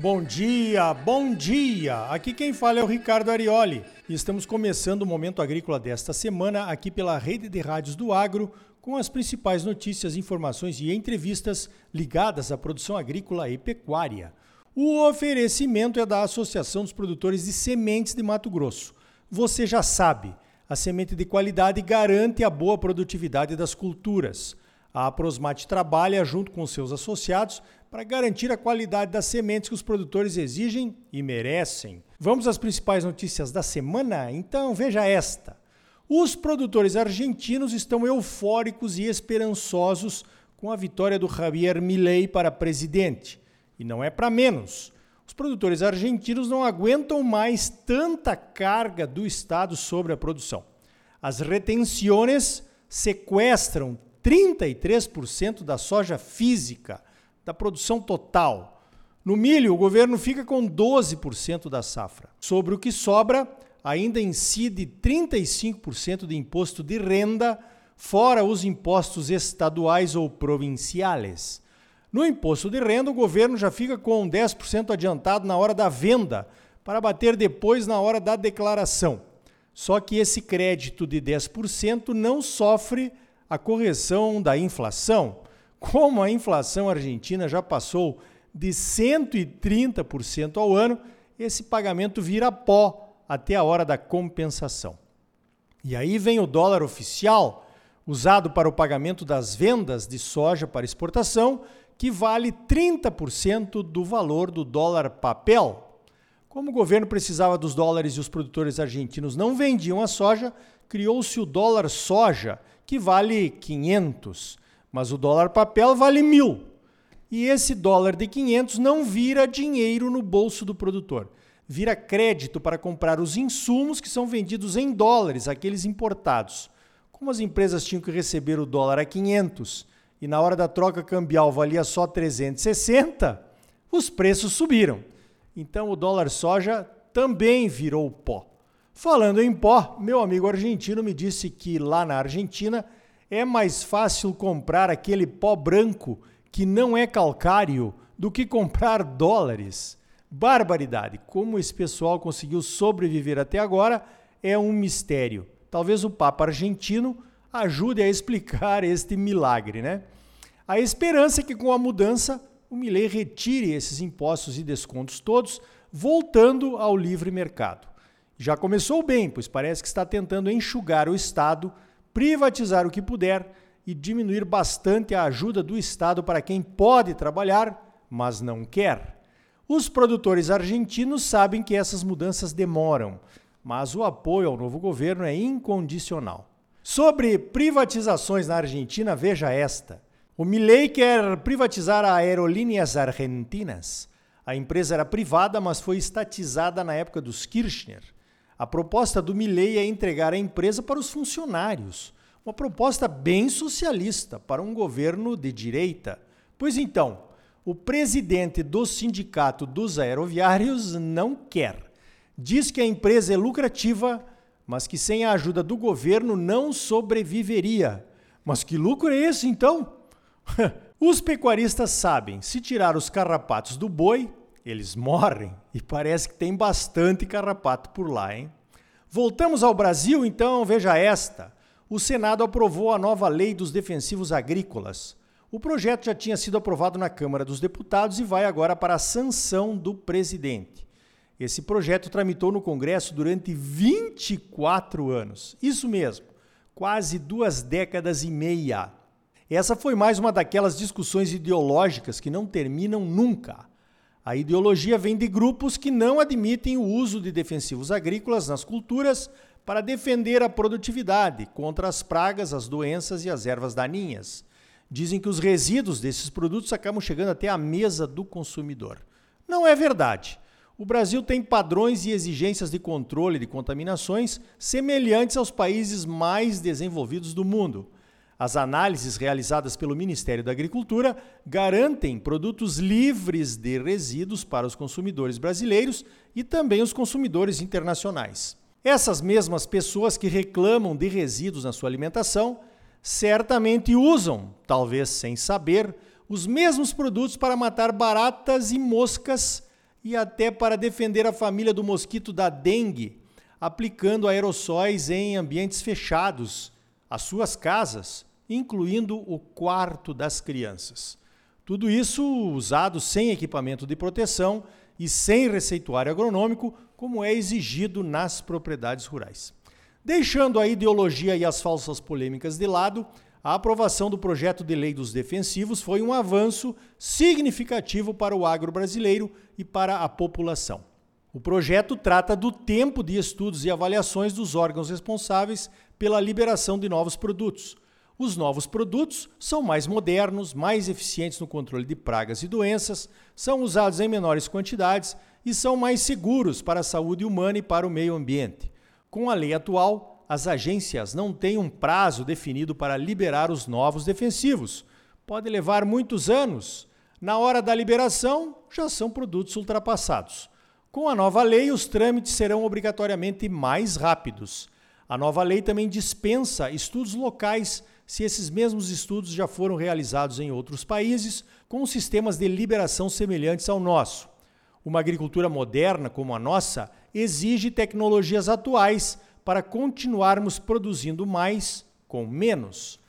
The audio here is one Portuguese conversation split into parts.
Bom dia, bom dia! Aqui quem fala é o Ricardo Arioli e estamos começando o Momento Agrícola desta semana aqui pela Rede de Rádios do Agro com as principais notícias, informações e entrevistas ligadas à produção agrícola e pecuária. O oferecimento é da Associação dos Produtores de Sementes de Mato Grosso. Você já sabe, a semente de qualidade garante a boa produtividade das culturas. A Prosmate trabalha junto com seus associados para garantir a qualidade das sementes que os produtores exigem e merecem. Vamos às principais notícias da semana? Então veja esta. Os produtores argentinos estão eufóricos e esperançosos com a vitória do Javier Milei para presidente. E não é para menos. Os produtores argentinos não aguentam mais tanta carga do Estado sobre a produção. As retenções sequestram 33% da soja física da produção total. No milho, o governo fica com 12% da safra. Sobre o que sobra, ainda incide 35% de imposto de renda, fora os impostos estaduais ou provinciais. No imposto de renda, o governo já fica com 10% adiantado na hora da venda, para bater depois na hora da declaração. Só que esse crédito de 10% não sofre a correção da inflação. Como a inflação argentina já passou de 130% ao ano, esse pagamento vira pó até a hora da compensação. E aí vem o dólar oficial, usado para o pagamento das vendas de soja para exportação, que vale 30% do valor do dólar papel. Como o governo precisava dos dólares e os produtores argentinos não vendiam a soja, criou-se o dólar soja, que vale 500 mas o dólar papel vale mil. E esse dólar de 500 não vira dinheiro no bolso do produtor. Vira crédito para comprar os insumos que são vendidos em dólares, aqueles importados. Como as empresas tinham que receber o dólar a 500 e na hora da troca cambial valia só 360, os preços subiram. Então o dólar soja também virou pó. Falando em pó, meu amigo argentino me disse que lá na Argentina é mais fácil comprar aquele pó branco que não é calcário do que comprar dólares. Barbaridade! Como esse pessoal conseguiu sobreviver até agora é um mistério. Talvez o Papa argentino ajude a explicar este milagre, né? A esperança é que com a mudança o Milley retire esses impostos e descontos todos, voltando ao livre mercado. Já começou bem, pois parece que está tentando enxugar o Estado privatizar o que puder e diminuir bastante a ajuda do Estado para quem pode trabalhar, mas não quer. Os produtores argentinos sabem que essas mudanças demoram, mas o apoio ao novo governo é incondicional. Sobre privatizações na Argentina, veja esta. O Milei quer privatizar a Aerolíneas Argentinas. A empresa era privada, mas foi estatizada na época dos Kirchner. A proposta do Milley é entregar a empresa para os funcionários. Uma proposta bem socialista para um governo de direita. Pois então, o presidente do Sindicato dos Aeroviários não quer. Diz que a empresa é lucrativa, mas que sem a ajuda do governo não sobreviveria. Mas que lucro é esse então? Os pecuaristas sabem, se tirar os carrapatos do boi, eles morrem e parece que tem bastante carrapato por lá, hein? Voltamos ao Brasil, então, veja esta. O Senado aprovou a nova Lei dos Defensivos Agrícolas. O projeto já tinha sido aprovado na Câmara dos Deputados e vai agora para a sanção do presidente. Esse projeto tramitou no Congresso durante 24 anos. Isso mesmo, quase duas décadas e meia. Essa foi mais uma daquelas discussões ideológicas que não terminam nunca. A ideologia vem de grupos que não admitem o uso de defensivos agrícolas nas culturas para defender a produtividade contra as pragas, as doenças e as ervas daninhas. Dizem que os resíduos desses produtos acabam chegando até a mesa do consumidor. Não é verdade. O Brasil tem padrões e exigências de controle de contaminações semelhantes aos países mais desenvolvidos do mundo. As análises realizadas pelo Ministério da Agricultura garantem produtos livres de resíduos para os consumidores brasileiros e também os consumidores internacionais. Essas mesmas pessoas que reclamam de resíduos na sua alimentação certamente usam, talvez sem saber, os mesmos produtos para matar baratas e moscas e até para defender a família do mosquito da dengue, aplicando aerossóis em ambientes fechados, as suas casas, incluindo o quarto das crianças. Tudo isso usado sem equipamento de proteção e sem receituário agronômico, como é exigido nas propriedades rurais. Deixando a ideologia e as falsas polêmicas de lado, a aprovação do projeto de lei dos defensivos foi um avanço significativo para o agro brasileiro e para a população. O projeto trata do tempo de estudos e avaliações dos órgãos responsáveis pela liberação de novos produtos. Os novos produtos são mais modernos, mais eficientes no controle de pragas e doenças, são usados em menores quantidades e são mais seguros para a saúde humana e para o meio ambiente. Com a lei atual, as agências não têm um prazo definido para liberar os novos defensivos. Pode levar muitos anos. Na hora da liberação, já são produtos ultrapassados. Com a nova lei, os trâmites serão obrigatoriamente mais rápidos. A nova lei também dispensa estudos locais, se esses mesmos estudos já foram realizados em outros países, com sistemas de liberação semelhantes ao nosso. Uma agricultura moderna como a nossa exige tecnologias atuais para continuarmos produzindo mais com menos.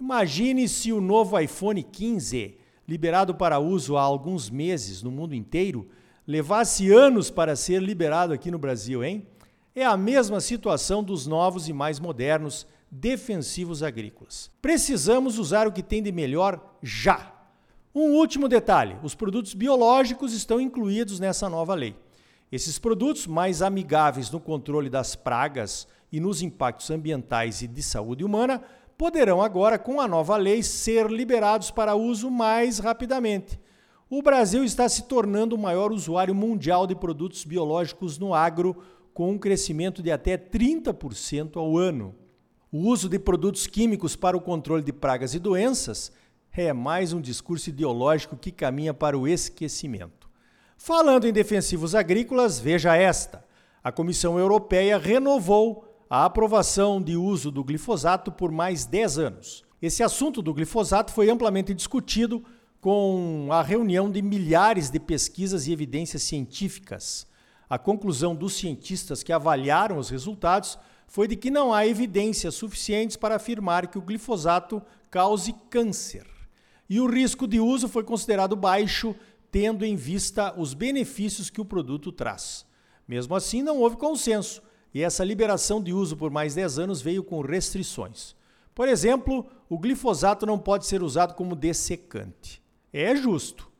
Imagine se o novo iPhone 15, liberado para uso há alguns meses no mundo inteiro, levasse anos para ser liberado aqui no Brasil, hein? É a mesma situação dos novos e mais modernos defensivos agrícolas. Precisamos usar o que tem de melhor já. Um último detalhe: os produtos biológicos estão incluídos nessa nova lei. Esses produtos, mais amigáveis no controle das pragas e nos impactos ambientais e de saúde humana, poderão agora, com a nova lei, ser liberados para uso mais rapidamente. O Brasil está se tornando o maior usuário mundial de produtos biológicos no agro, com um crescimento de até 30% ao ano. O uso de produtos químicos para o controle de pragas e doenças é mais um discurso ideológico que caminha para o esquecimento. Falando em defensivos agrícolas, veja esta: a Comissão Europeia renovou a aprovação de uso do glifosato por mais 10 anos. Esse assunto do glifosato foi amplamente discutido com a reunião de milhares de pesquisas e evidências científicas. A conclusão dos cientistas que avaliaram os resultados foi de que não há evidências suficientes para afirmar que o glifosato cause câncer. E o risco de uso foi considerado baixo tendo em vista os benefícios que o produto traz. Mesmo assim, não houve consenso e essa liberação de uso por mais 10 anos veio com restrições. Por exemplo, o glifosato não pode ser usado como dessecante. É justo.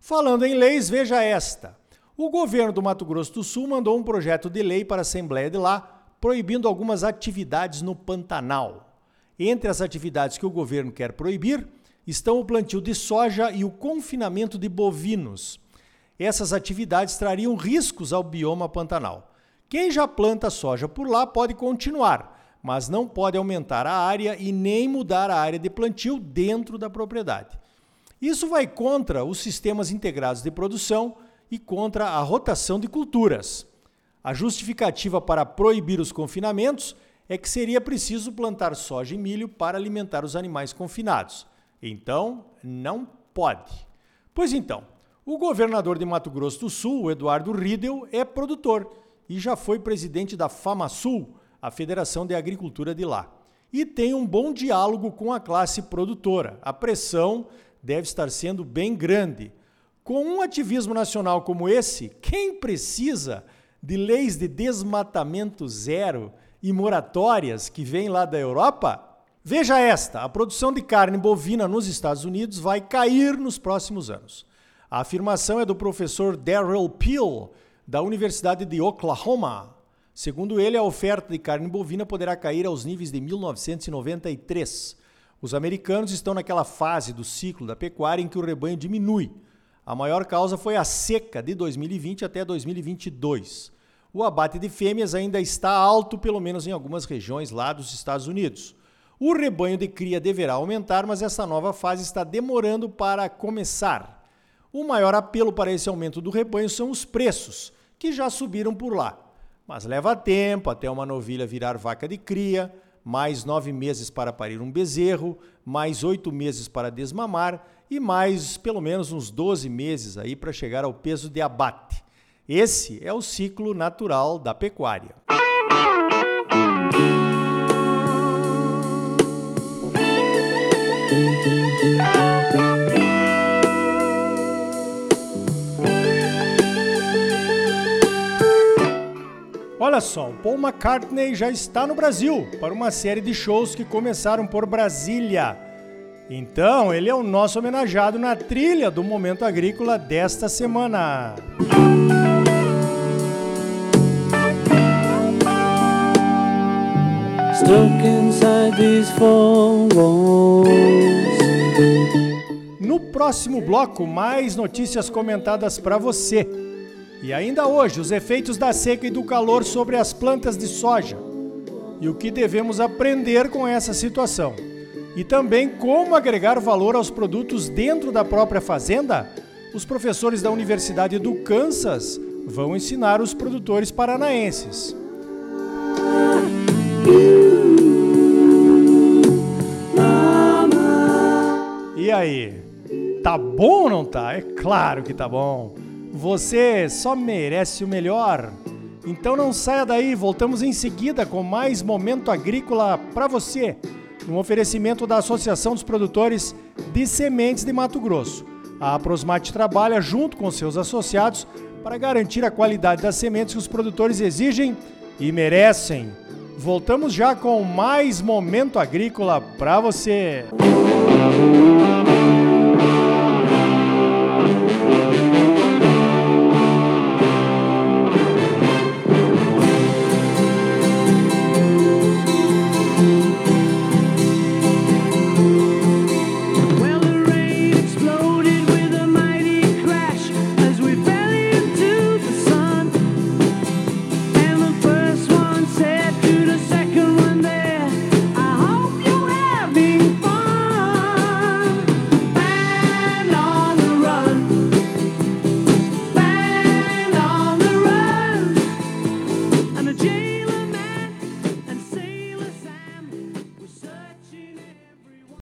Falando em leis, veja esta. O governo do Mato Grosso do Sul mandou um projeto de lei para a Assembleia de lá, proibindo algumas atividades no Pantanal. Entre as atividades que o governo quer proibir estão o plantio de soja e o confinamento de bovinos. Essas atividades trariam riscos ao bioma pantanal. Quem já planta soja por lá pode continuar, mas não pode aumentar a área e nem mudar a área de plantio dentro da propriedade. Isso vai contra os sistemas integrados de produção e contra a rotação de culturas. A justificativa para proibir os confinamentos é que seria preciso plantar soja e milho para alimentar os animais confinados. Então, não pode. Pois então, o governador de Mato Grosso do Sul, Eduardo Riedel, é produtor e já foi presidente da FamaSul, a Federação de Agricultura de lá. E tem um bom diálogo com a classe produtora. A pressão deve estar sendo bem grande. Com um ativismo nacional como esse, quem precisa de leis de desmatamento zero e moratórias que vêm lá da Europa? Veja esta: a produção de carne bovina nos Estados Unidos vai cair nos próximos anos. A afirmação é do professor Darrell Peel, da Universidade de Oklahoma. Segundo ele, a oferta de carne bovina poderá cair aos níveis de 1993. Os americanos estão naquela fase do ciclo da pecuária em que o rebanho diminui. A maior causa foi a seca de 2020 até 2022. O abate de fêmeas ainda está alto, pelo menos em algumas regiões lá dos Estados Unidos. O rebanho de cria deverá aumentar, mas essa nova fase está demorando para começar. O maior apelo para esse aumento do rebanho são os preços, que já subiram por lá. Mas leva tempo até uma novilha virar vaca de cria, mais nove meses para parir um bezerro, mais oito meses para desmamar e mais pelo menos uns 12 meses aí para chegar ao peso de abate. Esse é o ciclo natural da pecuária. Olha só, Paul McCartney já está no Brasil para uma série de shows que começaram por Brasília. Então, ele é o nosso homenageado na trilha do Momento Agrícola desta semana. No próximo bloco, mais notícias comentadas para você. E ainda hoje, os efeitos da seca e do calor sobre as plantas de soja. E o que devemos aprender com essa situação e também como agregar valor aos produtos dentro da própria fazenda, os professores da Universidade do Kansas vão ensinar os produtores paranaenses. E aí? Tá bom ou não tá? É claro que tá bom. Você só merece o melhor. Então não saia daí, voltamos em seguida com mais momento agrícola para você um oferecimento da Associação dos Produtores de Sementes de Mato Grosso. A Prosmate trabalha junto com seus associados para garantir a qualidade das sementes que os produtores exigem e merecem. Voltamos já com mais momento agrícola para você. Música